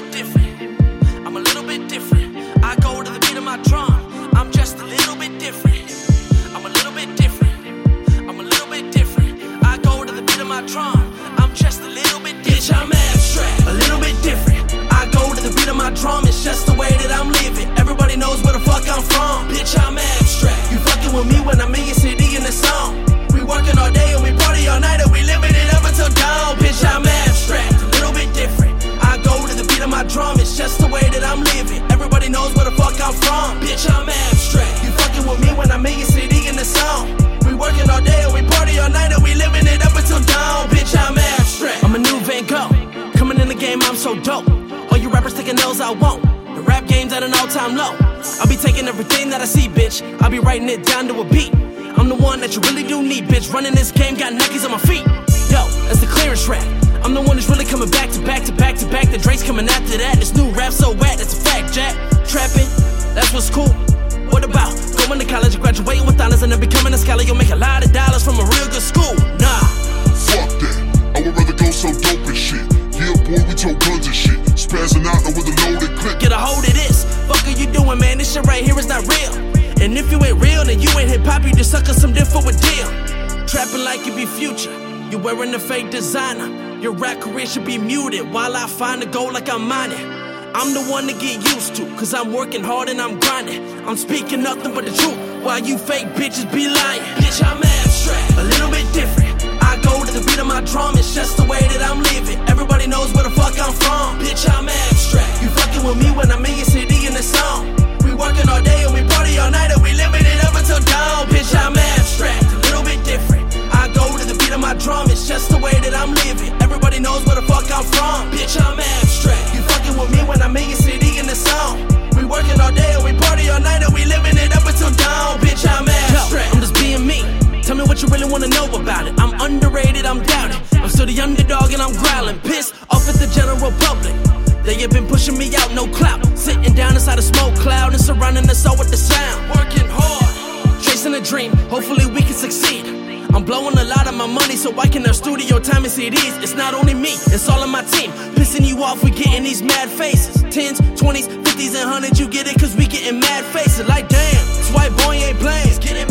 bit different. I'm a little bit different. I go to the beat of my drum. I'm just a little bit different. I'm a little bit different. I'm a little bit different. I go to the beat of my drum. I'm just a little bit different. Bitch, I'm abstract. A little bit different. I go to the beat of my drum. It's just the way that I'm living. Everybody knows game, I'm so dope. All you rappers taking L's, I won't. The rap game's at an all time low. I'll be taking everything that I see, bitch. I'll be writing it down to a beat. I'm the one that you really do need, bitch. Running this game, got Nikes on my feet. Yo, that's the clearance rap. I'm the one that's really coming back to back to back to back. The Drake's coming after that. This new rap so wet, that's a fact, Jack. Trapping, that's what's cool. What about going to college, graduating with honors, and then becoming a scholar? You'll make a lot of dollars from a real Fuck are you doing, man? This shit right here is not real. And if you ain't real, then you ain't hip hop, you just sucker some for a deal. Trapping like you be future. You wearing a fake designer. Your rap career should be muted while I find a goal like I'm mining. I'm the one to get used to, cause I'm working hard and I'm grinding. I'm speaking nothing but the truth, while you fake bitches be lying. Bitch, I'm abstract, a little bit different. I go to the beat of my drum, it's just the way that I'm living. You really wanna know about it. I'm underrated, I'm doubted. I'm still the underdog and I'm growling. Pissed off at the general public. They have been pushing me out, no clout. Sitting down inside a smoke cloud and surrounding us all with the sound. Working hard, chasing a dream. Hopefully we can succeed. I'm blowing a lot of my money so I can have studio time and CDs. It's not only me, it's all of my team. Pissing you off, we getting these mad faces. Tens, twenties, fifties, and hundreds, you get it, cause we getting mad faces. Like damn, white boy ain't playing. Getting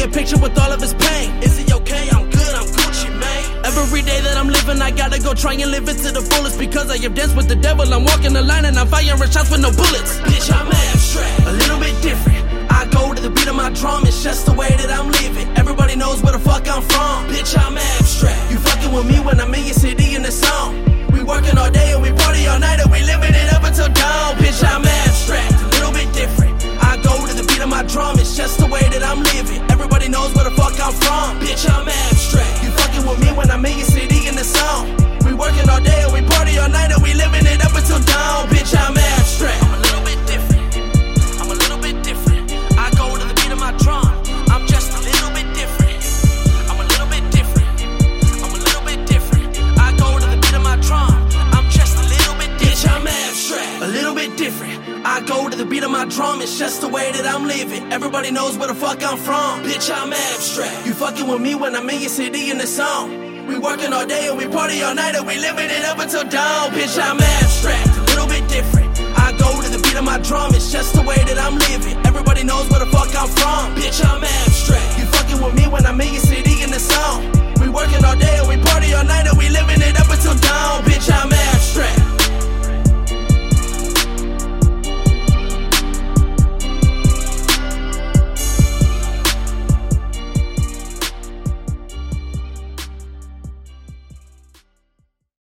again. Painting a picture with all of his pain. Is he okay? I'm good, I'm Gucci, man. Every day that I'm living, I gotta go try and live it to the fullest. Because I have danced with the devil, I'm walking the line and I'm firing shots with no bullets. Bitch, I'm abstract, just the way that I'm living. Everybody knows where the fuck I'm from. Bitch, I'm abstract. You fucking with me when I'm in your city in the song. We working all day and we party all night bit different. I go to the beat of my drum, it's just the way that I'm living. Everybody knows where the fuck I'm from. Bitch, I'm abstract. You fucking with me when I'm in your city in the song. We working all day and we party all night and we living it up until dawn. Bitch, I'm abstract, a little bit different. I go to the beat of my drum, it's just the way that I'm living. Everybody knows where the fuck I'm from. Bitch, I'm abstract. You fucking with me when I'm in your city in the song. We working all day and we party.